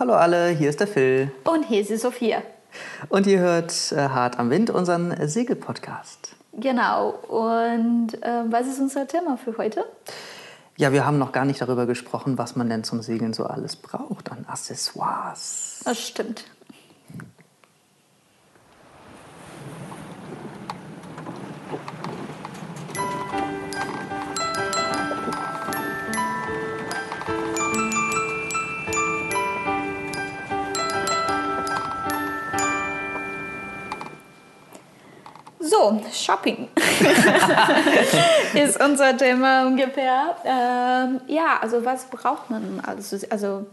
Hallo alle, hier ist der Phil. Und hier ist die Sophia. Und ihr hört äh, Hart am Wind, unseren Segelpodcast. Genau. Und äh, was ist unser Thema für heute? Ja, wir haben noch gar nicht darüber gesprochen, was man denn zum Segeln so alles braucht an Accessoires. Das stimmt. So, Shopping ist unser Thema ungefähr. Ähm, ja, also was braucht man? Also, also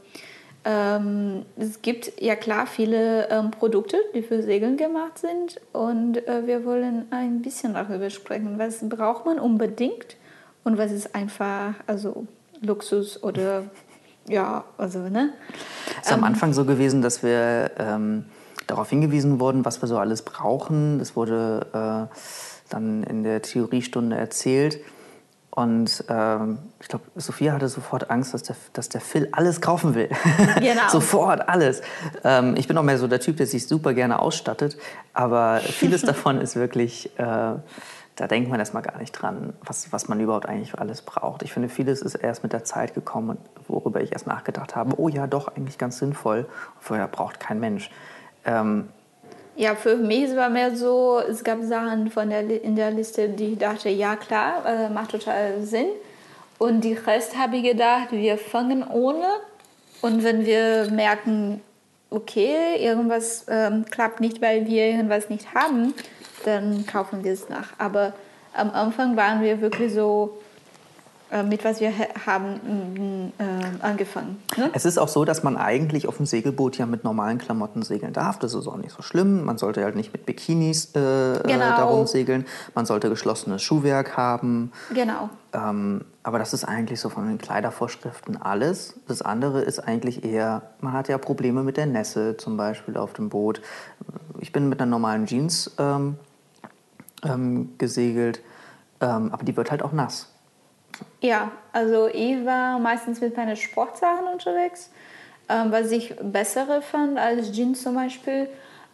ähm, es gibt ja klar viele ähm, Produkte, die für Segeln gemacht sind und äh, wir wollen ein bisschen darüber sprechen. Was braucht man unbedingt und was ist einfach also Luxus oder ja, also ne? Es ist am ähm, Anfang so gewesen, dass wir ähm, darauf hingewiesen wurden, was wir so alles brauchen. Das wurde äh, dann in der Theoriestunde erzählt. Und ähm, ich glaube, Sophia hatte sofort Angst, dass der, dass der Phil alles kaufen will. Genau. sofort alles. Ähm, ich bin auch mehr so der Typ, der sich super gerne ausstattet. Aber vieles davon ist wirklich, äh, da denkt man erstmal gar nicht dran, was, was man überhaupt eigentlich alles braucht. Ich finde, vieles ist erst mit der Zeit gekommen, worüber ich erst nachgedacht habe. Oh ja, doch, eigentlich ganz sinnvoll. Vorher braucht kein Mensch. Ähm, ja, für mich war mehr so, es gab Sachen von der, in der Liste, die ich dachte, ja klar, äh, macht total Sinn. Und die Rest habe ich gedacht, wir fangen ohne. Und wenn wir merken, okay, irgendwas ähm, klappt nicht, weil wir irgendwas nicht haben, dann kaufen wir es nach. Aber am Anfang waren wir wirklich so, mit was wir haben äh, angefangen. Ne? Es ist auch so, dass man eigentlich auf dem Segelboot ja mit normalen Klamotten segeln darf. Das ist auch nicht so schlimm. Man sollte halt nicht mit Bikinis äh, äh genau. darum segeln. Man sollte geschlossenes Schuhwerk haben. Genau. Ähm, aber das ist eigentlich so von den Kleidervorschriften alles. Das andere ist eigentlich eher, man hat ja Probleme mit der Nässe zum Beispiel auf dem Boot. Ich bin mit einer normalen Jeans ähm, ähm, gesegelt, ähm, aber die wird halt auch nass. Ja, also ich war meistens mit meinen Sportsachen unterwegs, ähm, was ich bessere fand als Jeans zum Beispiel.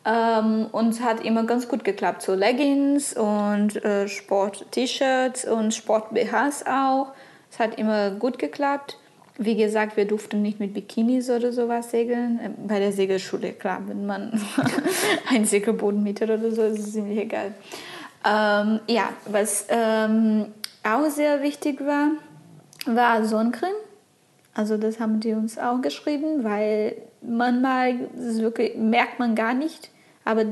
Ähm, und es hat immer ganz gut geklappt. So Leggings und äh, Sport-T-Shirts und Sport-BHs auch. Es hat immer gut geklappt. Wie gesagt, wir durften nicht mit Bikinis oder sowas segeln. Äh, bei der Segelschule, klar, wenn man ein Segelboot mietet oder so, ist es ziemlich egal. Ähm, ja, was ähm, auch sehr wichtig war, war Sonnencreme. Also das haben die uns auch geschrieben, weil manchmal wirklich, merkt man gar nicht, aber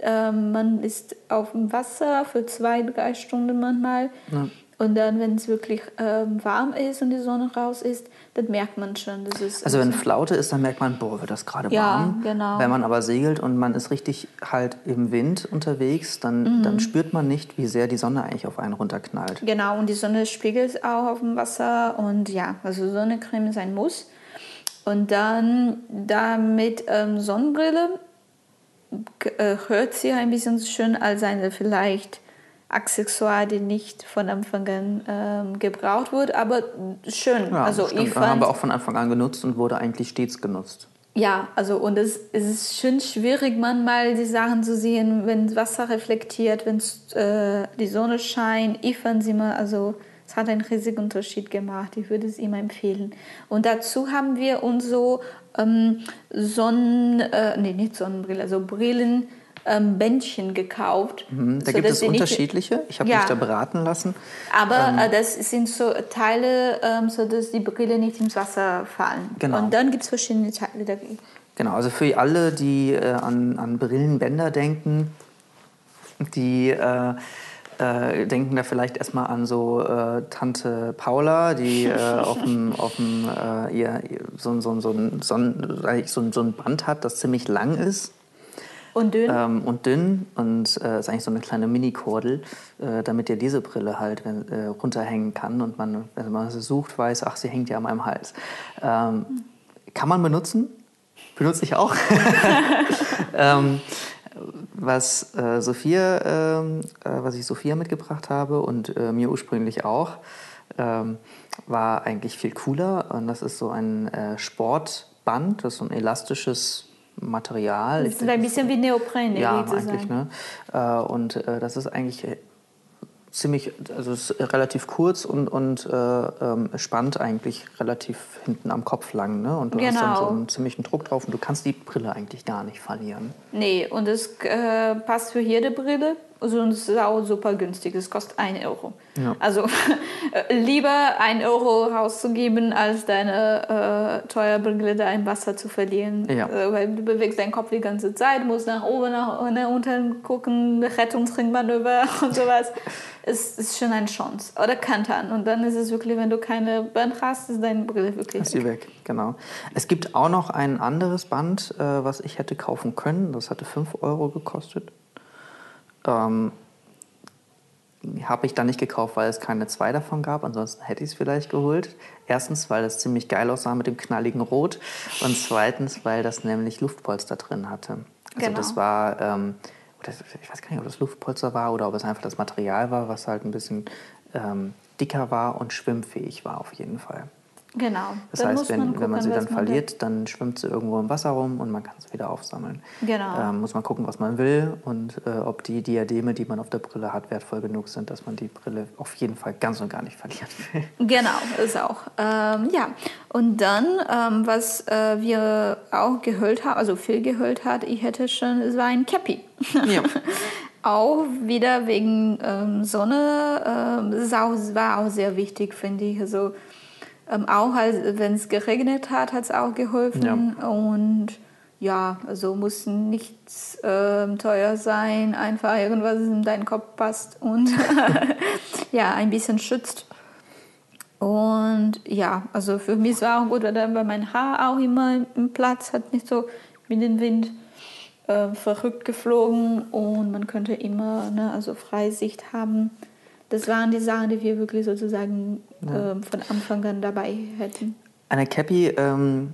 äh, man ist auf dem Wasser für zwei, drei Stunden manchmal. Ja. Und dann, wenn es wirklich ähm, warm ist und die Sonne raus ist, dann merkt man schon, dass es. Also, wenn Flaute ist, dann merkt man, boah, wird das gerade ja, warm. Genau. Wenn man aber segelt und man ist richtig halt im Wind unterwegs, dann, mhm. dann spürt man nicht, wie sehr die Sonne eigentlich auf einen runterknallt. Genau, und die Sonne spiegelt auch auf dem Wasser. Und ja, also Sonnencreme ist ein Muss. Und dann da mit ähm, Sonnenbrille äh, hört sie ein bisschen schön als eine vielleicht Accessoire, die nicht von Anfang an ähm, gebraucht wurde, aber schön. Ja, also stimmt. ich fand, haben wir auch von Anfang an genutzt und wurde eigentlich stets genutzt. Ja, also und es, es ist schön schwierig manchmal die Sachen zu sehen, wenn das Wasser reflektiert, wenn äh, die Sonne scheint. Ich fand sie immer, also es hat einen riesigen Unterschied gemacht. Ich würde es immer empfehlen. Und dazu haben wir unsere ähm, Sonnen, äh, nee, nicht Sonnenbrille, also Brillen ähm, Bändchen gekauft. Mhm, da gibt es unterschiedliche. Ich habe ja. mich da beraten lassen. Aber ähm, äh, das sind so Teile, ähm, so dass die Brille nicht ins Wasser fallen. Genau. Und dann gibt es verschiedene Teile dagegen. Genau, also für alle, die äh, an, an Brillenbänder denken, die äh, äh, denken da vielleicht erstmal an so äh, Tante Paula, die äh, auf dem, auf dem äh, ihr, so, so, so, so, so, so ein Band hat, das ziemlich lang ist. Und dünn? Ähm, und dünn und äh, ist eigentlich so eine kleine Mini-Kordel, äh, damit die Lesebrille halt äh, runterhängen kann und man, wenn man sie sucht, weiß, ach, sie hängt ja an meinem Hals. Ähm, kann man benutzen, benutze ich auch. ähm, was äh, Sophia, ähm, äh, was ich Sophia mitgebracht habe und äh, mir ursprünglich auch, ähm, war eigentlich viel cooler und das ist so ein Sport Band, das ist so ein elastisches Material. Das ist ein bisschen wie Neopren, ja, eigentlich. Ne? Äh, und äh, das ist eigentlich ziemlich, also es ist relativ kurz und, und äh, ähm, spannt eigentlich relativ hinten am Kopf lang. Ne? Und du hast dann so Genau. einen ziemlichen Druck drauf und du kannst die Brille eigentlich gar nicht verlieren. Nee, und es äh, passt für jede Brille. Also, und es ist auch super günstig. Es kostet 1 Euro. Ja. Also äh, lieber 1 Euro rauszugeben, als deine äh, teure Brille im Wasser zu verlieren. Ja. Äh, weil du bewegst deinen Kopf die ganze Zeit, musst nach oben, nach, nach unten gucken, Rettungsringmanöver und sowas. Es ist schon eine Chance. Oder Kantern. Und dann ist es wirklich, wenn du keine Band hast, ist deine Brille wirklich Ist sie weg, genau. Es gibt auch noch ein anderes Band, äh, was ich hätte kaufen können. Das hatte 5 Euro gekostet. Ähm, habe ich dann nicht gekauft, weil es keine zwei davon gab. Ansonsten hätte ich es vielleicht geholt. Erstens, weil es ziemlich geil aussah mit dem knalligen Rot. Und zweitens, weil das nämlich Luftpolster drin hatte. Also Genau. das war, ähm, ich weiß gar nicht, ob das Luftpolster war oder ob es einfach das Material war, was halt ein bisschen ähm, dicker war und schwimmfähig war auf jeden Fall. Genau. Das Dann heißt, wenn, man wenn man gucken, sie dann man verliert, dann schwimmt sie irgendwo im Wasser rum und man kann sie wieder aufsammeln. Genau. Ähm, muss man gucken, was man will und äh, ob die Diademe, die man auf der Brille hat, wertvoll genug sind, dass man die Brille auf jeden Fall ganz und gar nicht verlieren will. Genau, ist auch. Ähm, ja, und dann, ähm, was äh, wir auch gehört haben, also viel gehört hat, ich hätte schon, es war ein Cappy. Ja. auch wieder wegen ähm, Sonne. Ähm, es ist auch, war auch sehr wichtig, finde ich. Also, ähm, auch wenn es geregnet hat, hat es auch geholfen. Und ja, also muss nichts ähm, teuer sein, einfach irgendwas in deinen Kopf passt und ja, ein bisschen schützt. Und ja, also für mich war auch gut, weil dann war mein Haar auch immer im Platz, hat nicht so mit dem Wind äh, verrückt geflogen und man könnte immer ne, also Freisicht haben. Das waren die Sachen, die wir wirklich sozusagen ähm, von Anfang an dabei hätten. Eine Cappy ähm,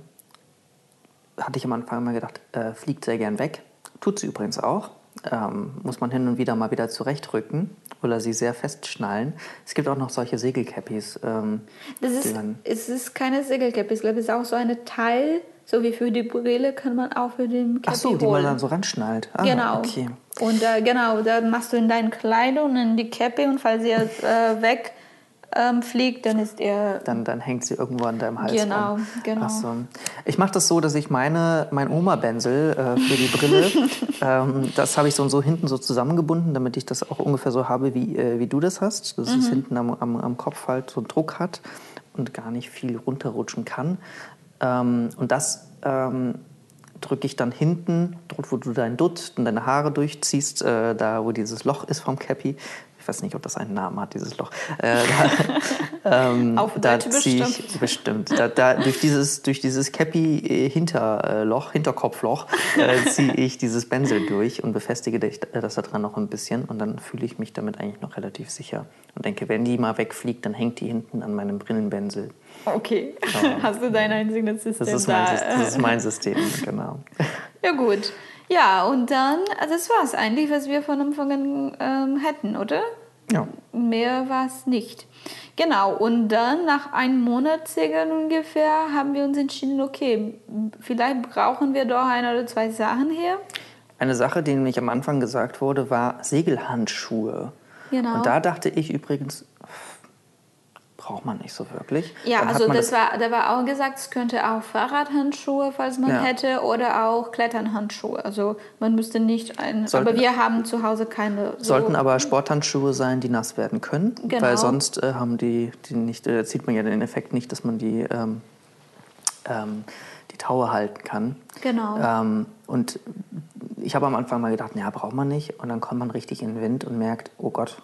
hatte ich am Anfang immer gedacht, äh, fliegt sehr gern weg. Tut sie übrigens auch. Ähm, muss man hin und wieder mal wieder zurechtrücken oder sie sehr festschnallen. Es gibt auch noch solche Segelcappies. Ähm, Das ist, es ist keine Segelcappy, ich glaube, es ist auch so eine Teil, so wie für die Brille kann man auch für den Cappy Ach so, die man holen. dann so ranschnallt. Ah, Genau. Okay. Und äh, genau, dann machst du in deine Kleidung in die Cappy und falls sie jetzt äh, weg ähm, fliegt, dann ist er. Dann, dann hängt sie irgendwo an deinem Hals Genau, rum. genau. So. Ich mache das so, dass ich meine, mein Oma-Bänsel äh, für die Brille, ähm, das habe ich so und so hinten so zusammengebunden, damit ich das auch ungefähr so habe, wie, äh, wie du das hast. Dass Mhm. es hinten am, am, am Kopf halt so Druck hat und gar nicht viel runterrutschen kann. Ähm, und das ähm, drücke ich dann hinten, dort wo du dein Dutt und deine Haare durchziehst, äh, da wo dieses Loch ist vom Cappy. Ich weiß nicht, ob das einen Namen hat, dieses Loch. Äh, da, ähm, Auf da Deutsch zieh ich bestimmt. Da, da, durch dieses, durch dieses Cappy äh, Hinterkopfloch, äh, ziehe ich dieses Bänsel durch und befestige äh, das da dran noch ein bisschen und dann fühle ich mich damit eigentlich noch relativ sicher und denke, wenn die mal wegfliegt, dann hängt die hinten an meinem Brillenbänsel. Okay, hast du dein einziges System Das ist da? mein, System, das ist mein System, genau. Ja, gut. Ja, und dann, also das war es eigentlich, was wir von Anfang an ähm, hätten, oder? Ja. Mehr war es nicht. Genau, und dann nach einem Monat Segeln ungefähr haben wir uns entschieden, okay, vielleicht brauchen wir doch ein oder zwei Sachen hier. Eine Sache, die nämlich am Anfang gesagt wurde, war Segelhandschuhe. Genau. Und da dachte ich übrigens, braucht man nicht so wirklich. Ja, Dann also man das war, da war auch gesagt, es könnte auch Fahrradhandschuhe, falls man Ja. hätte, oder auch Kletternhandschuhe. Also man müsste nicht ein, Sollten- aber wir haben zu Hause keine. So, Sollten aber Sporthandschuhe sein, die nass werden können, Genau. weil sonst äh, haben die, die nicht, äh, sieht man ja den Effekt nicht, dass man die, ähm, ähm, die Taue halten kann. Genau. Ähm, und ich habe am Anfang mal gedacht, ja, braucht man nicht. Und dann kommt man richtig in den Wind und merkt, oh Gott,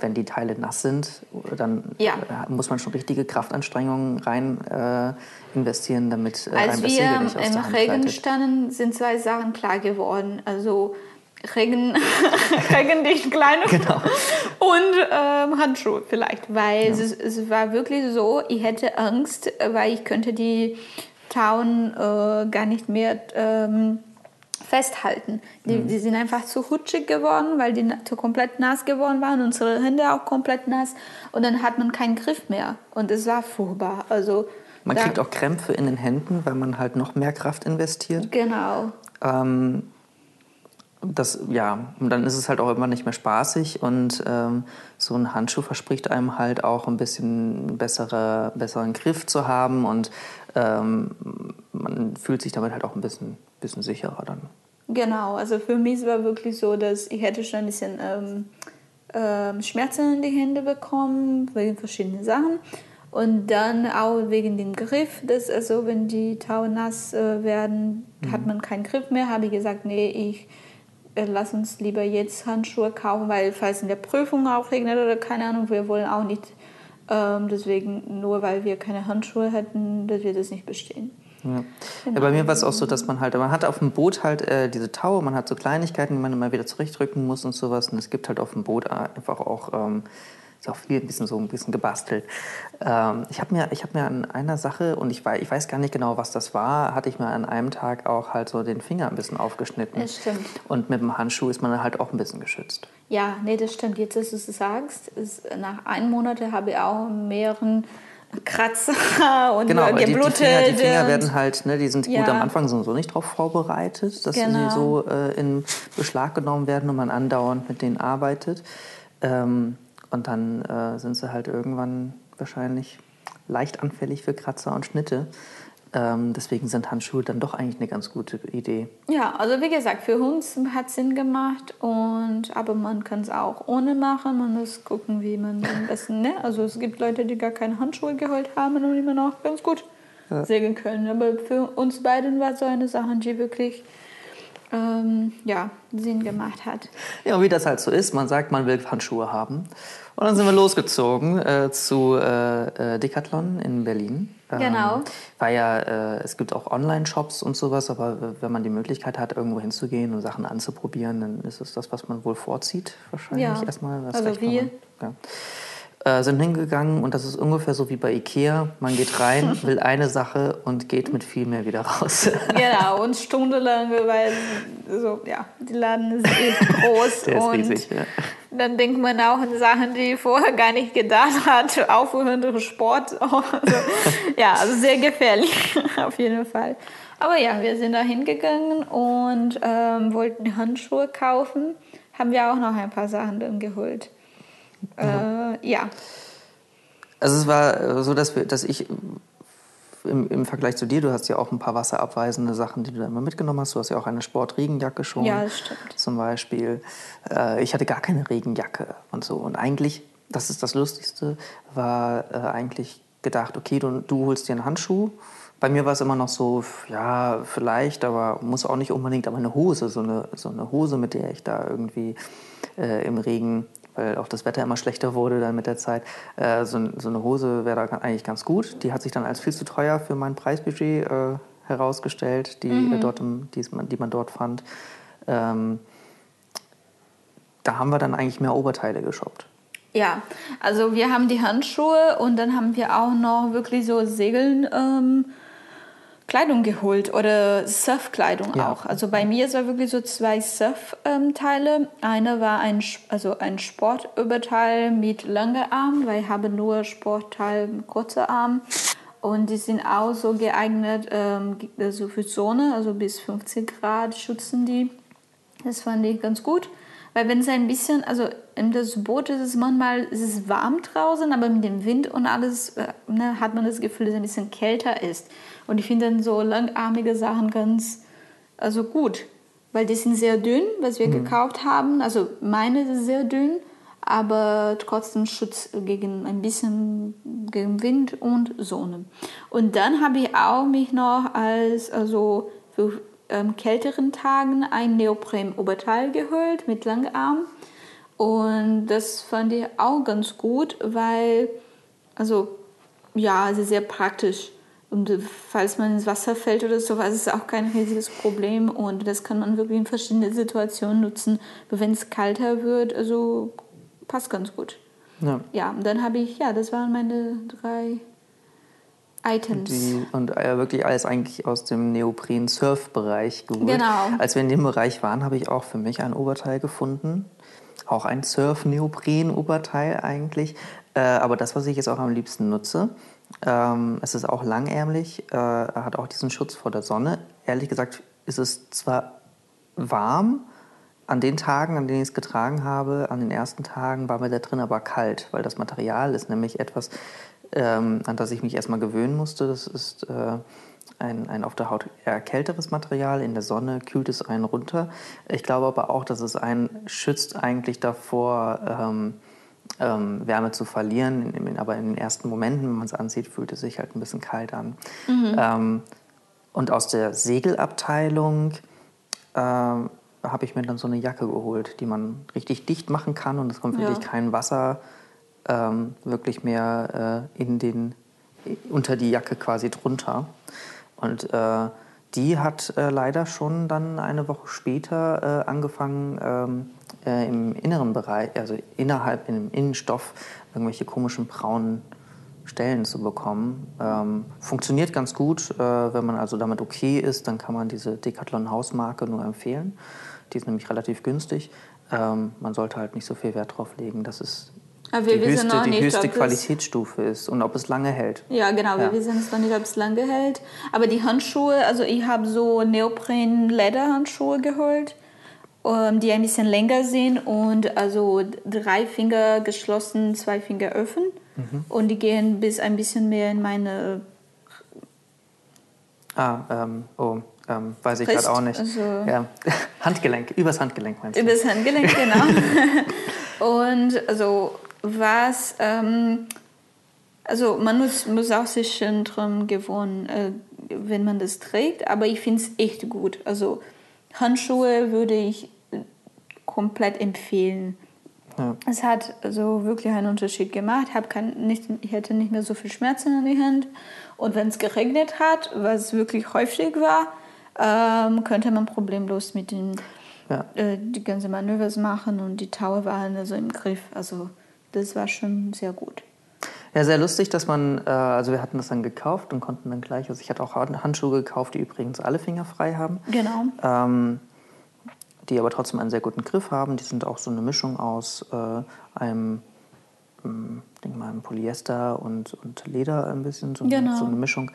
wenn die Teile nass sind, dann Ja. äh, muss man schon richtige Kraftanstrengungen rein äh, investieren, damit äh, Als wir im Regen standen, sind zwei Sachen klar geworden. Also Regen, regendicht Kleidung Genau. und ähm, Handschuhe vielleicht. Weil es, es war wirklich so, ich hätte Angst, weil ich könnte die Tauen äh, gar nicht mehr ähm, festhalten. Die, Mhm. die sind einfach zu rutschig geworden, weil die zu komplett nass geworden waren, unsere Hände auch komplett nass und dann hat man keinen Griff mehr und es war furchtbar. Also Man Da- kriegt auch Krämpfe in den Händen, weil man halt noch mehr Kraft investiert. Genau. Ähm, das, ja, und dann ist es halt auch immer nicht mehr spaßig und ähm, so ein Handschuh verspricht einem halt auch ein bisschen bessere, besseren Griff zu haben und ähm, man fühlt sich damit halt auch ein bisschen, bisschen sicherer dann. Genau, also für mich war wirklich so, dass ich hätte schon ein bisschen ähm, ähm, Schmerzen in die Hände bekommen, wegen verschiedenen Sachen. Und dann auch wegen dem Griff, dass also wenn die Taue nass äh, werden, hat man keinen Griff mehr, habe ich gesagt, nee, ich äh, lass uns lieber jetzt Handschuhe kaufen, weil falls in der Prüfung auch regnet oder keine Ahnung, wir wollen auch nicht ähm, deswegen nur weil wir keine Handschuhe hätten, dass wir das nicht bestehen. Ja. ja, bei mir war es auch so, dass man halt, man hat auf dem Boot halt äh, diese Taue, man hat so Kleinigkeiten, die man immer wieder zurechtrücken muss und sowas. Und es gibt halt auf dem Boot einfach auch, ähm, ist auch viel ein bisschen so ein bisschen gebastelt. Ähm, ich habe mir, ich habe mir an einer Sache und ich weiß, ich weiß gar nicht genau, was das war, hatte ich mir an einem Tag auch halt so den Finger ein bisschen aufgeschnitten. Das stimmt. Und mit dem Handschuh ist man halt auch ein bisschen geschützt. Ja, nee, das stimmt. Jetzt, dass du es sagst, ist, nach einem Monat habe ich auch mehreren Kratzer und Genau, weil die, die, geblutet. Finger, die Finger werden halt, ne, die sind gut Ja. am Anfang so, so nicht darauf vorbereitet, dass Genau. sie so äh, in Beschlag genommen werden und man andauernd mit denen arbeitet. Ähm, und dann äh, sind sie halt irgendwann wahrscheinlich leicht anfällig für Kratzer und Schnitte. Ähm, deswegen sind Handschuhe dann doch eigentlich eine ganz gute Idee. Ja, also wie gesagt, für uns hat Sinn gemacht und aber man kann es auch ohne machen. Man muss gucken, wie man am besten. Ne? Also es gibt Leute, die gar keine Handschuhe geholt haben und immer noch ganz gut segeln können. Aber für uns beiden war so eine Sache, die wirklich ähm, ja, Sinn gemacht hat. Ja, und wie das halt so ist, man sagt, man will Handschuhe haben. Und dann sind wir losgezogen äh, zu äh, äh, Decathlon in Berlin. Ähm, Genau. Weil ja, äh, es gibt auch Online-Shops und sowas, aber wenn man die Möglichkeit hat, irgendwo hinzugehen und Sachen anzuprobieren, dann ist es das, was man wohl vorzieht, wahrscheinlich Ja. erstmal. Also wir. ja. Äh, sind hingegangen und das ist ungefähr so wie bei Ikea. Man geht rein, will eine Sache und geht mit viel mehr wieder raus. Genau, und stundenlang, weil so, ja, die Laden ist echt groß. Der ist und riesig. Ja. Dann denkt man auch an Sachen, die vorher gar nicht gedacht hat, aufhörende Sport. Also, ja, also sehr gefährlich, auf jeden Fall. Aber ja, wir sind da hingegangen und ähm, wollten Handschuhe kaufen. Haben wir auch noch ein paar Sachen dann geholt. Äh, ja, Also es war äh, so, dass, wir, dass ich im, im Vergleich zu dir, du hast ja auch ein paar wasserabweisende Sachen, die du da immer mitgenommen hast. Du hast ja auch eine Sportregenjacke schon. Ja, das stimmt. Zum Beispiel. Äh, ich hatte gar keine Regenjacke und so. Und eigentlich, das ist das Lustigste, war äh, eigentlich gedacht, okay, du, du holst dir einen Handschuh. Bei mir war es immer noch so, ja, vielleicht, aber muss auch nicht unbedingt, aber eine Hose, so eine, so eine Hose, mit der ich da irgendwie äh, im Regen, weil auch das Wetter immer schlechter wurde dann mit der Zeit, äh, so, so eine Hose wäre da eigentlich ganz gut. Die hat sich dann als viel zu teuer für mein Preisbudget äh, herausgestellt, die, äh, dort im, die, die man dort fand. Ähm, da haben wir dann eigentlich mehr Oberteile geshoppt. Ja, also wir haben die Handschuhe und dann haben wir auch noch wirklich so Segeln ähm, Kleidung geholt oder Surfkleidung Ja. auch. Also bei mir ist es wirklich so zwei Surfteile. Eine war ein, also ein Sportüberteil mit langer Arm, weil ich habe nur Sportteil mit kurzer Arm. Und die sind auch so geeignet ähm, also für Sonne, also bis 50 Grad schützen die. Das fand ich ganz gut. Weil wenn es ein bisschen, also in das Boot ist es manchmal, es ist warm draußen, aber mit dem Wind und alles äh, ne, hat man das Gefühl, dass es ein bisschen kälter ist. Und ich finde dann so langarmige Sachen ganz, also gut. Weil die sind sehr dünn, was wir gekauft haben. Also meine ist sehr dünn, aber trotzdem Schutz gegen ein bisschen gegen Wind und Sonne. Und dann habe ich auch mich noch als, also für ähm, kälteren Tagen ein Neopren-Oberteil geholt mit Langarm. Und das fand ich auch ganz gut, weil, also, ja, also sehr praktisch. Und falls man ins Wasser fällt oder sowas, ist es auch kein riesiges Problem. Und das kann man wirklich in verschiedenen Situationen nutzen. Wenn es kalter wird, also passt ganz gut. Ja. Ja, und dann habe ich, ja, das waren meine drei Items. Die, und äh, wirklich alles eigentlich aus dem Neopren-Surf-Bereich geholt. Genau. Als wir in dem Bereich waren, habe ich auch für mich ein Oberteil gefunden. Auch ein Surf-Neopren-Oberteil eigentlich. Äh, aber das, was ich jetzt auch am liebsten nutze, Ähm, es ist auch langärmlich, äh, hat auch diesen Schutz vor der Sonne. Ehrlich gesagt ist es zwar warm, an den Tagen, an denen ich es getragen habe, an den ersten Tagen war mir da drin aber kalt, weil das Material ist nämlich etwas, ähm, an das ich mich erstmal gewöhnen musste. Das ist äh, ein, ein auf der Haut eher kälteres Material. In der Sonne kühlt es einen runter. Ich glaube aber auch, dass es einen schützt eigentlich davor, ähm, ähm, Wärme zu verlieren. aber in den ersten Momenten, wenn man es anzieht, fühlt es sich halt ein bisschen kalt an. Mhm. Ähm, und aus der Segelabteilung äh, habe ich mir dann so eine Jacke geholt, die man richtig dicht machen kann und es kommt wirklich ja. kein Wasser ähm, wirklich mehr äh, in den, unter die Jacke quasi drunter. Und äh, die hat äh, leider schon dann eine Woche später äh, angefangen, ähm, äh, im inneren Bereich, also innerhalb, im Innenstoff, irgendwelche komischen braunen Stellen zu bekommen. Ähm, funktioniert ganz gut. Äh, wenn man also damit okay ist, dann kann man diese Decathlon Hausmarke nur empfehlen. Die ist nämlich relativ günstig. Ähm, man sollte halt nicht so viel Wert drauf legen, dass es aber die höchste, die nicht, höchste Qualitätsstufe ist und ob es lange hält. Ja, genau. Ja. Wir wissen es noch nicht, ob es lange hält. Aber die Handschuhe, also ich habe so Neopren-Lederhandschuhe geholt, ähm, die ein bisschen länger sind und also drei Finger geschlossen, zwei Finger offen. Mhm. Und die gehen bis ein bisschen mehr in meine. Ah, ähm, oh, ähm, weiß ich gerade auch nicht. Also ja. Handgelenk, übers Handgelenk meinst du? Übers Handgelenk, genau. und also was, ähm, also man muss, muss auch sich schon drum gewohnen, äh, wenn man das trägt, aber ich finde es echt gut. Also Handschuhe würde ich komplett empfehlen. Ja. Es hat also wirklich einen Unterschied gemacht. Ich, kein, nicht, ich hatte nicht mehr so viel Schmerzen in der Hand. Und wenn es geregnet hat, was wirklich häufig war, ähm, könnte man problemlos mit den ja. äh, die ganzen Manövers machen und die Tower waren also im Griff. Also das war schon sehr gut. Ja, sehr lustig, dass man, äh, also wir hatten das dann gekauft und konnten dann gleich, also ich hatte auch Handschuhe gekauft, die übrigens alle Finger frei haben. Genau. Ähm, die aber trotzdem einen sehr guten Griff haben. Die sind auch so eine Mischung aus äh, einem, ähm, denke mal, einem Polyester und, und Leder ein bisschen, so, genau. so eine Mischung.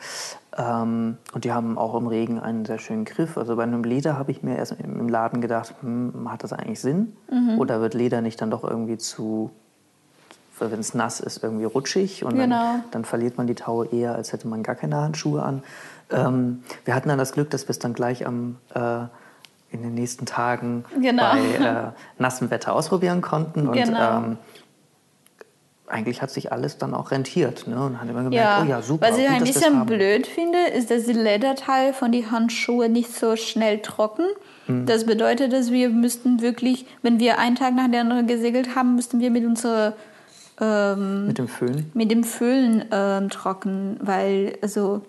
Ähm, und die haben auch im Regen einen sehr schönen Griff. Also bei einem Leder habe ich mir erst im Laden gedacht, hm, hat das eigentlich Sinn? Mhm. Oder wird Leder nicht dann doch irgendwie zu wenn es nass ist, irgendwie rutschig und genau. dann, dann, verliert man die Taue eher, als hätte man gar keine Handschuhe an. Ähm, wir hatten dann das Glück, dass wir es dann gleich am, äh, in den nächsten Tagen genau. bei äh, nassem Wetter ausprobieren konnten. Und genau. ähm, eigentlich hat sich alles dann auch rentiert. Ne? Und hat immer gemerkt, ja. oh ja, super. Was ich ein bisschen blöd finde, ist, dass die Lederteil von den Handschuhen nicht so schnell trocken. Mhm. Das bedeutet, dass wir müssten wirklich, wenn wir einen Tag nach der anderen gesegelt haben, müssten wir mit unserer ähm, mit dem Föhn? Mit dem Föhn ähm, trocken, weil, also,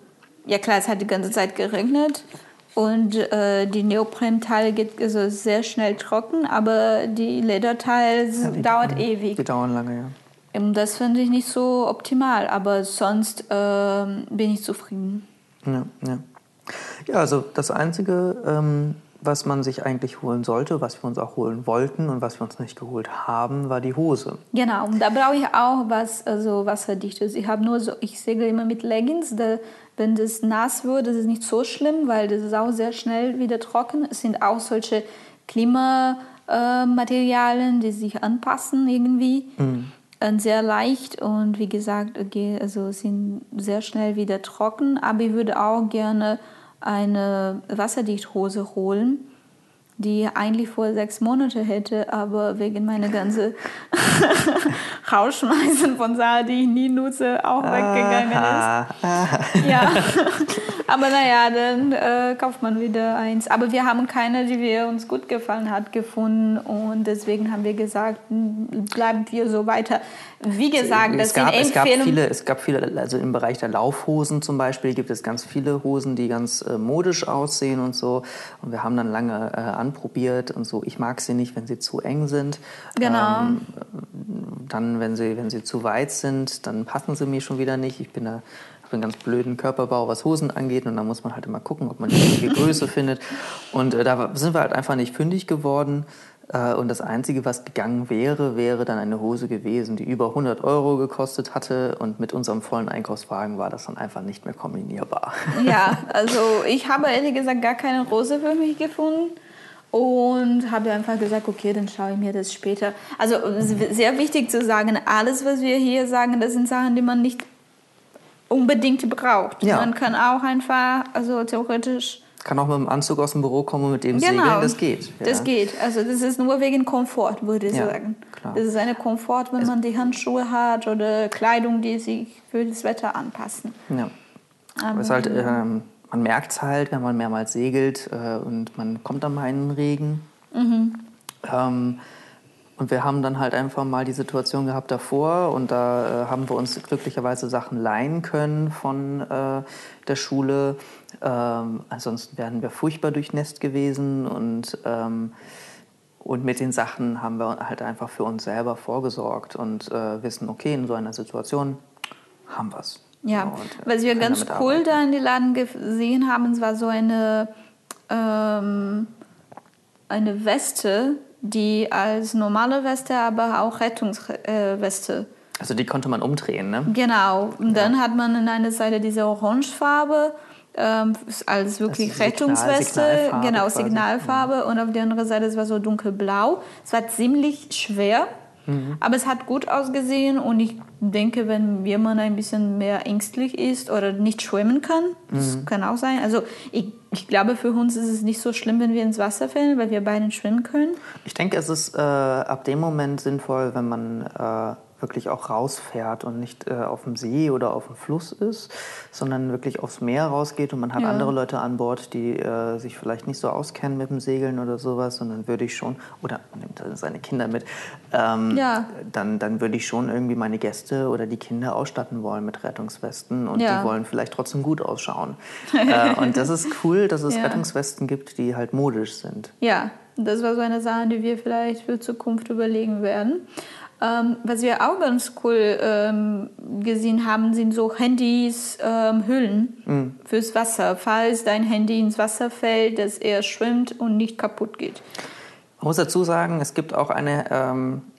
ja klar, es hat die ganze Zeit geregnet und äh, die Neoprenteile geht also sehr schnell trocken, aber die Lederteile ja, die dauert dauern, ewig. Die dauern lange, ja. Und das finde ich nicht so optimal, aber sonst äh, bin ich zufrieden. Ja, ja. Ja, also das Einzige, ähm, was man sich eigentlich holen sollte, was wir uns auch holen wollten und was wir uns nicht geholt haben, war die Hose. Genau, und da brauche ich auch was also wasserdichtes. Ich habe nur so, ich segel immer mit Leggings. Da, wenn das nass wird, das ist nicht so schlimm, weil das ist auch sehr schnell wieder trocken. Es sind auch solche Klimamaterialien, die sich anpassen irgendwie. Mhm. Sehr leicht und wie gesagt, also sind sehr schnell wieder trocken. Aber ich würde auch gerne eine Wasserdichthose holen, die eigentlich vor sechs Monate hätte, aber wegen meiner ganzen Rausschmeißen von Sachen, die ich nie nutze, auch weggegangen ist. Ja, aber naja, dann äh, kauft man wieder eins. Aber wir haben keine, die wir uns gut gefallen hat, gefunden und deswegen haben wir gesagt, bleiben wir so weiter. Wie gesagt, das es gab, sind es gab viele, es gab viele, also im Bereich der Laufhosen zum Beispiel gibt es ganz viele Hosen, die ganz äh, modisch aussehen und so. Und wir haben dann lange äh, anprobiert und so. Ich mag sie nicht, wenn sie zu eng sind. Genau. Ähm, dann, wenn sie, wenn sie zu weit sind, dann passen sie mir schon wieder nicht. Ich bin da habe einen ganz blöden Körperbau, was Hosen angeht. Und da muss man halt immer gucken, ob man die richtige Größe findet. Und äh, da sind wir halt einfach nicht fündig geworden. Äh, und das Einzige, was gegangen wäre, wäre dann eine Hose gewesen, die über 100 Euro gekostet hatte. Und mit unserem vollen Einkaufswagen war das dann einfach nicht mehr kombinierbar. Ja, also ich habe ehrlich gesagt gar keine Hose für mich gefunden. Und habe einfach gesagt, okay, dann schaue ich mir das später. Also sehr wichtig zu sagen, alles, was wir hier sagen, das sind Sachen, die man nicht unbedingt braucht. Ja. Man kann auch einfach, also theoretisch kann auch mit dem Anzug aus dem Büro kommen und mit dem genau. segeln, das geht. Ja. Das geht. Also das ist nur wegen Komfort, würde ich ja, sagen. Klar. Das ist eine Komfort, wenn es man die Handschuhe hat oder Kleidung, die sich für das Wetter anpassen. Ja. Aber es halt, ähm, man merkt es halt, wenn man mehrmals segelt äh, und man kommt dann mal in den Regen. Mhm. Ähm, und wir haben dann halt einfach mal die Situation gehabt davor und da äh, haben wir uns glücklicherweise Sachen leihen können von äh, der Schule. Ähm, ansonsten wären wir furchtbar durchnässt gewesen und, ähm, und mit den Sachen haben wir halt einfach für uns selber vorgesorgt und äh, wissen, okay, in so einer Situation haben wir es. Ja, und, was wir ganz cool arbeiten. da in den Laden gesehen haben, es war so eine, ähm, eine Weste, die als normale Weste, aber auch Rettungsweste. Also die konnte man umdrehen, ne? Genau. Und ja. dann hat man in einer Seite diese Orangefarbe ähm, als wirklich also Rettungsweste, Signal, genau, quasi. Signalfarbe. Ja. Und auf der anderen Seite es war so dunkelblau. Es war ziemlich schwer. Mhm. Aber es hat gut ausgesehen und ich denke, wenn jemand ein bisschen mehr ängstlich ist oder nicht schwimmen kann, das mhm. kann auch sein. Also ich, ich glaube, für uns ist es nicht so schlimm, wenn wir ins Wasser fallen, weil wir beide schwimmen können. Ich denke, es ist äh, ab dem Moment sinnvoll, wenn man äh, wirklich auch rausfährt und nicht äh, auf dem See oder auf dem Fluss ist, sondern wirklich aufs Meer rausgeht und man hat ja. andere Leute an Bord, die äh, sich vielleicht nicht so auskennen mit dem Segeln oder sowas, und dann würde ich schon, oder man nimmt seine Kinder mit, ähm, ja. dann, dann würde ich schon irgendwie meine Gäste oder die Kinder ausstatten wollen mit Rettungswesten und ja. die wollen vielleicht trotzdem gut ausschauen. äh, und das ist cool, dass es Rettungswesten gibt, die halt modisch sind. Ja, das war so eine Sache, die wir vielleicht für Zukunft überlegen werden. Ähm, was wir auch ganz cool ähm, gesehen haben, sind so Handys, ähm, Hüllen mhm. fürs Wasser. Falls dein Handy ins Wasser fällt, dass er schwimmt und nicht kaputt geht. Man muss dazu sagen, es gibt auch eine ähm, äh,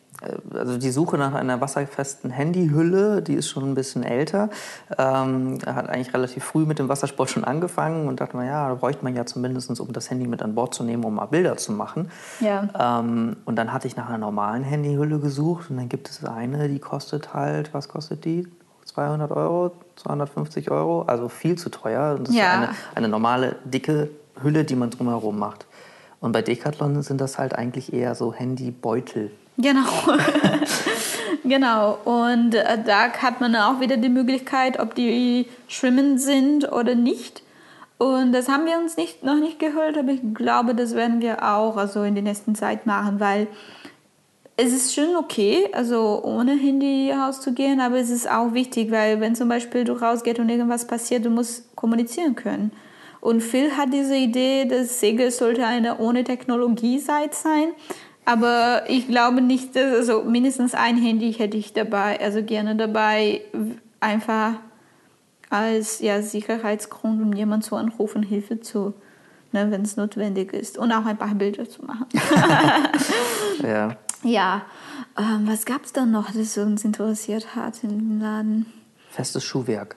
also die Suche nach einer wasserfesten Handyhülle, die ist schon ein bisschen älter. Ähm, hat eigentlich relativ früh mit dem Wassersport schon angefangen und dachte man, ja, da bräuchte man ja zumindest, um das Handy mit an Bord zu nehmen, um mal Bilder zu machen. Ja. Ähm, und dann hatte ich nach einer normalen Handyhülle gesucht und dann gibt es eine, die kostet halt, was kostet die? 200 Euro, 250 Euro, also viel zu teuer. Und das ja. ist eine, eine normale, dicke Hülle, die man drumherum macht. Und bei Decathlon sind das halt eigentlich eher so Handybeutel. Genau. genau. Und äh, da hat man auch wieder die Möglichkeit, ob die schwimmen sind oder nicht. Und das haben wir uns nicht, noch nicht geholt, aber ich glaube, das werden wir auch also in der nächsten Zeit machen, weil es ist schon okay, also ohne Handy rauszugehen, aber es ist auch wichtig, weil wenn zum Beispiel du rausgehst und irgendwas passiert, du musst kommunizieren können. Und Phil hat diese Idee, das Segel sollte eine ohne Technologie-Seite sein. Aber ich glaube nicht, dass also mindestens ein Handy hätte ich dabei, also gerne dabei, einfach als ja, Sicherheitsgrund, um jemanden zu anrufen, Hilfe zu, ne, wenn es notwendig ist. Und auch ein paar Bilder zu machen. ja. Ja. Ähm, was gab es dann noch, das uns interessiert hat im Laden? Festes Schuhwerk.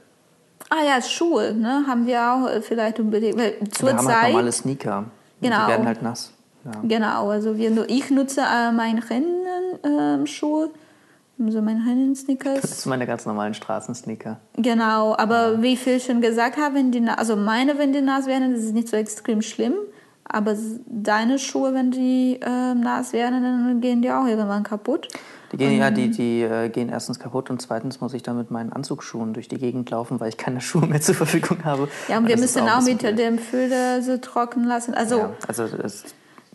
Ah ja, Schuhe, ne? Haben wir auch äh, vielleicht unbedingt. Weil zur wir haben halt Zeit, halt normale Sneaker. Genau. Die werden halt nass. Ja. Genau, also wir, ich nutze äh, meine Rennschuhe, ähm, also meine Rennsneakers. Das sind meine ganz normalen Straßensneaker. Genau, aber ja. wie viel schon gesagt habe, wenn die, also meine, wenn die nass werden, das ist nicht so extrem schlimm. Aber deine Schuhe, wenn die äh, nass werden, dann gehen die auch irgendwann kaputt. Die gehen, ja, die, die äh, gehen erstens kaputt und zweitens muss ich dann mit meinen Anzugsschuhen durch die Gegend laufen, weil ich keine Schuhe mehr zur Verfügung habe. Ja, und wir müssen auch, auch mit dem Füller so trocken lassen. Also, ja, also das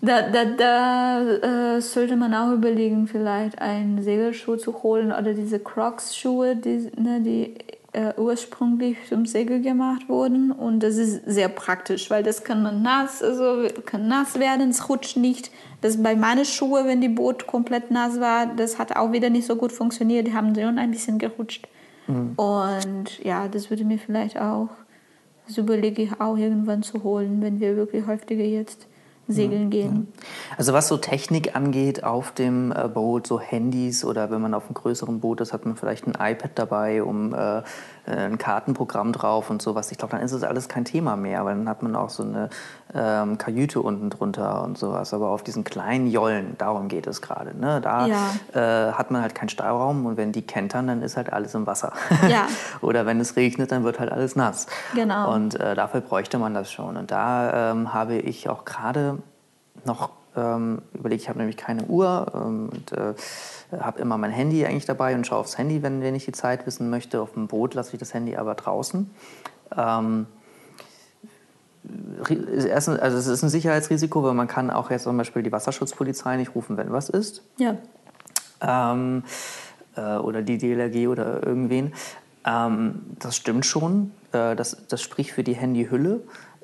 da, da, da äh, sollte man auch überlegen, vielleicht einen Segelschuh zu holen oder diese Crocs-Schuhe, die, ne, die äh, ursprünglich zum Segel gemacht wurden. Und das ist sehr praktisch, weil das kann man nass, also kann nass werden, es rutscht nicht. Das bei meinen Schuhen, wenn die Boot komplett nass war, das hat auch wieder nicht so gut funktioniert. Die haben schon ein bisschen gerutscht. Mhm. Und ja, das würde mir vielleicht auch, das überlege ich auch irgendwann zu holen, wenn wir wirklich häufiger jetzt segeln gehen. Also was so Technik angeht auf dem äh, Boot, so Handys oder wenn man auf einem größeren Boot ist, hat man vielleicht ein iPad dabei, um äh, ein Kartenprogramm drauf und sowas. Ich glaube, dann ist es alles kein Thema mehr, weil dann hat man auch so eine ähm, Kajüte unten drunter und sowas. Aber auf diesen kleinen Jollen, darum geht es gerade. Ne? Da ja. äh, hat man halt keinen Stauraum und wenn die kentern, dann ist halt alles im Wasser. Ja. oder wenn es regnet, dann wird halt alles nass. Genau. Und äh, dafür bräuchte man das schon. Und da ähm, habe ich auch gerade noch ähm, überlegt, ich habe nämlich keine Uhr ähm, und äh, habe immer mein Handy eigentlich dabei und schaue aufs Handy, wenn, wenn ich die Zeit wissen möchte. Auf dem Boot lasse ich das Handy aber draußen. Ähm, erstens, also es ist ein Sicherheitsrisiko, weil man kann auch jetzt zum Beispiel die Wasserschutzpolizei nicht rufen, wenn was ist. Ja. Ähm, äh, oder die DLRG oder irgendwen. Ähm, das stimmt schon. Äh, das, das spricht für die Handyhülle.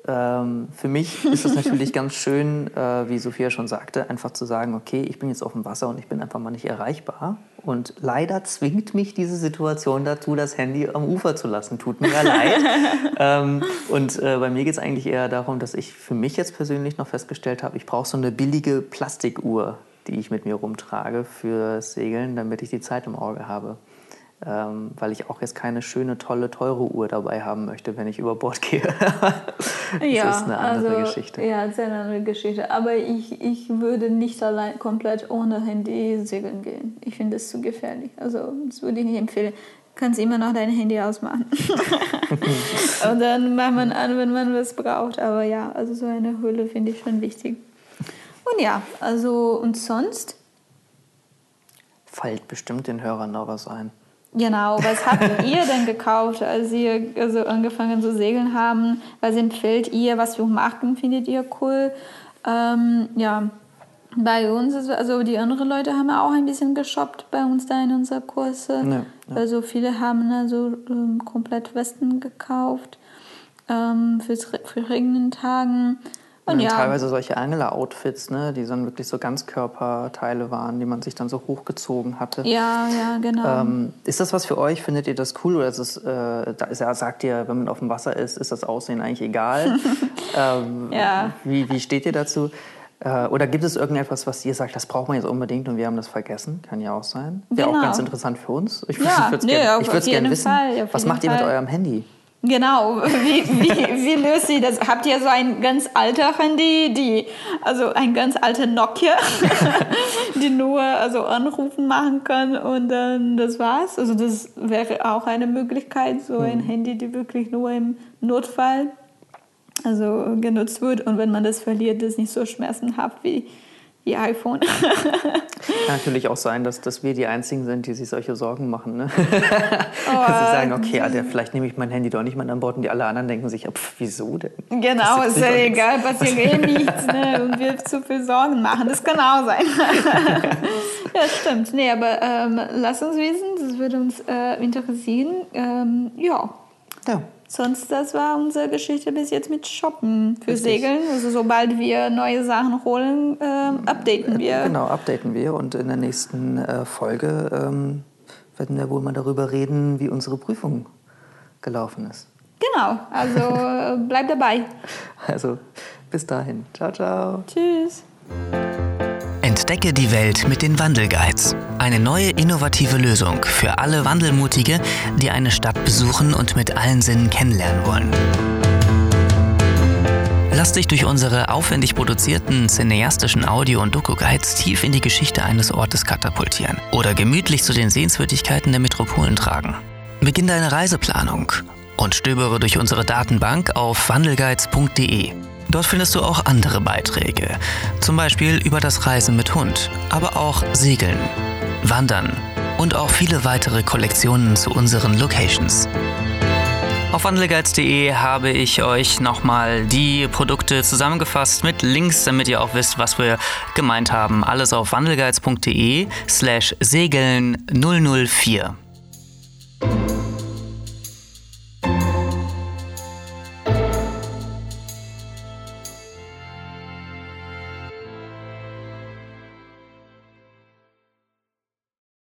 Ähm, für mich ist es natürlich ganz schön, äh, wie Sophia schon sagte, einfach zu sagen, okay, ich bin jetzt auf dem Wasser und ich bin einfach mal nicht erreichbar. Und leider zwingt mich diese Situation dazu, das Handy am Ufer zu lassen. Tut mir ja leid. ähm, und äh, bei mir geht es eigentlich eher darum, dass ich für mich jetzt persönlich noch festgestellt habe, ich brauche so eine billige Plastikuhr, die ich mit mir rumtrage für Segeln, damit ich die Zeit im Auge habe ähm, weil ich auch jetzt keine schöne, tolle, teure Uhr dabei haben möchte, wenn ich über Bord gehe. das ja, ist eine andere also, Geschichte. Ja, das ist eine andere Geschichte. Aber ich, ich würde nicht allein komplett ohne Handy segeln gehen. Ich finde das zu gefährlich. Also das würde ich nicht empfehlen. Du kannst immer noch dein Handy ausmachen. und dann macht man an, wenn man was braucht. Aber ja, also so eine Hülle finde ich schon wichtig. Und ja, also und sonst? Fällt bestimmt den Hörern noch was ein. Genau, was habt ihr denn gekauft, als ihr also angefangen zu segeln haben? Was empfiehlt ihr? Was für Marken findet ihr cool? Ähm, ja, bei uns, ist, also die anderen Leute haben auch ein bisschen geshoppt bei uns da in unserer Kurse. Ja, ja. Also viele haben also ähm, komplett Westen gekauft ähm, für, für regenden Tagen. Und ja. Teilweise solche Angler-Outfits, ne, die dann wirklich so Ganzkörperteile waren, die man sich dann so hochgezogen hatte. Ja, ja, genau. Ähm, ist das was für euch? Findet ihr das cool? Oder ist es, äh, da ist, ja, sagt ihr, wenn man auf dem Wasser ist, ist das Aussehen eigentlich egal? ähm, ja. Wie, wie steht ihr dazu? Äh, oder gibt es irgendetwas, was ihr sagt, das braucht man jetzt unbedingt und wir haben das vergessen? Kann ja auch sein. Wäre genau. auch ganz interessant für uns. Ich, ja, würde es gerne gern wissen. Fall, was macht Fall. ihr mit eurem Handy? Genau, wie, wie, wie löst sie das? Habt ihr so ein ganz alter Handy, die, also ein ganz alter Nokia, die nur also anrufen machen kann und dann das war's? Also das wäre auch eine Möglichkeit, so ein hm. Handy, die wirklich nur im Notfall also genutzt wird und wenn man das verliert, ist nicht so schmerzhaft wie Ihr iPhone. Kann natürlich auch sein, dass, dass wir die Einzigen sind, die sich solche Sorgen machen. Ne? Oh, dass sie sagen, okay, Alter, vielleicht nehme ich mein Handy doch nicht mal an Bord und die alle anderen denken sich, pff, wieso denn? Genau, ist ja egal, passiert eh nichts ne? und wir zu viel Sorgen machen. Das kann auch sein. ja, stimmt. Nee, aber ähm, lass uns wissen, das würde uns äh, interessieren. Ähm, ja. Ja. Sonst, das war unsere Geschichte bis jetzt mit Shoppen für Richtig. Segeln. Also sobald wir neue Sachen holen, ähm, updaten wir. Genau, updaten wir. Und in der nächsten äh, Folge ähm, werden wir wohl mal darüber reden, wie unsere Prüfung gelaufen ist. Genau, also äh, bleib dabei. Also bis dahin. Ciao, ciao. Tschüss. Entdecke die Welt mit den Wandelguides. Eine neue innovative Lösung für alle Wandelmutige, die eine Stadt besuchen und mit allen Sinnen kennenlernen wollen. Lass dich durch unsere aufwendig produzierten cineastischen Audio- und Doku-Guides tief in die Geschichte eines Ortes katapultieren oder gemütlich zu den Sehenswürdigkeiten der Metropolen tragen. Beginn deine Reiseplanung und stöbere durch unsere Datenbank auf wandelguides.de. Dort findest du auch andere Beiträge, zum Beispiel über das Reisen mit Hund, aber auch Segeln, Wandern und auch viele weitere Kollektionen zu unseren Locations. Auf wandelgeiz.de habe ich euch nochmal die Produkte zusammengefasst mit Links, damit ihr auch wisst, was wir gemeint haben. Alles auf wandelgeiz.de slash segeln 004.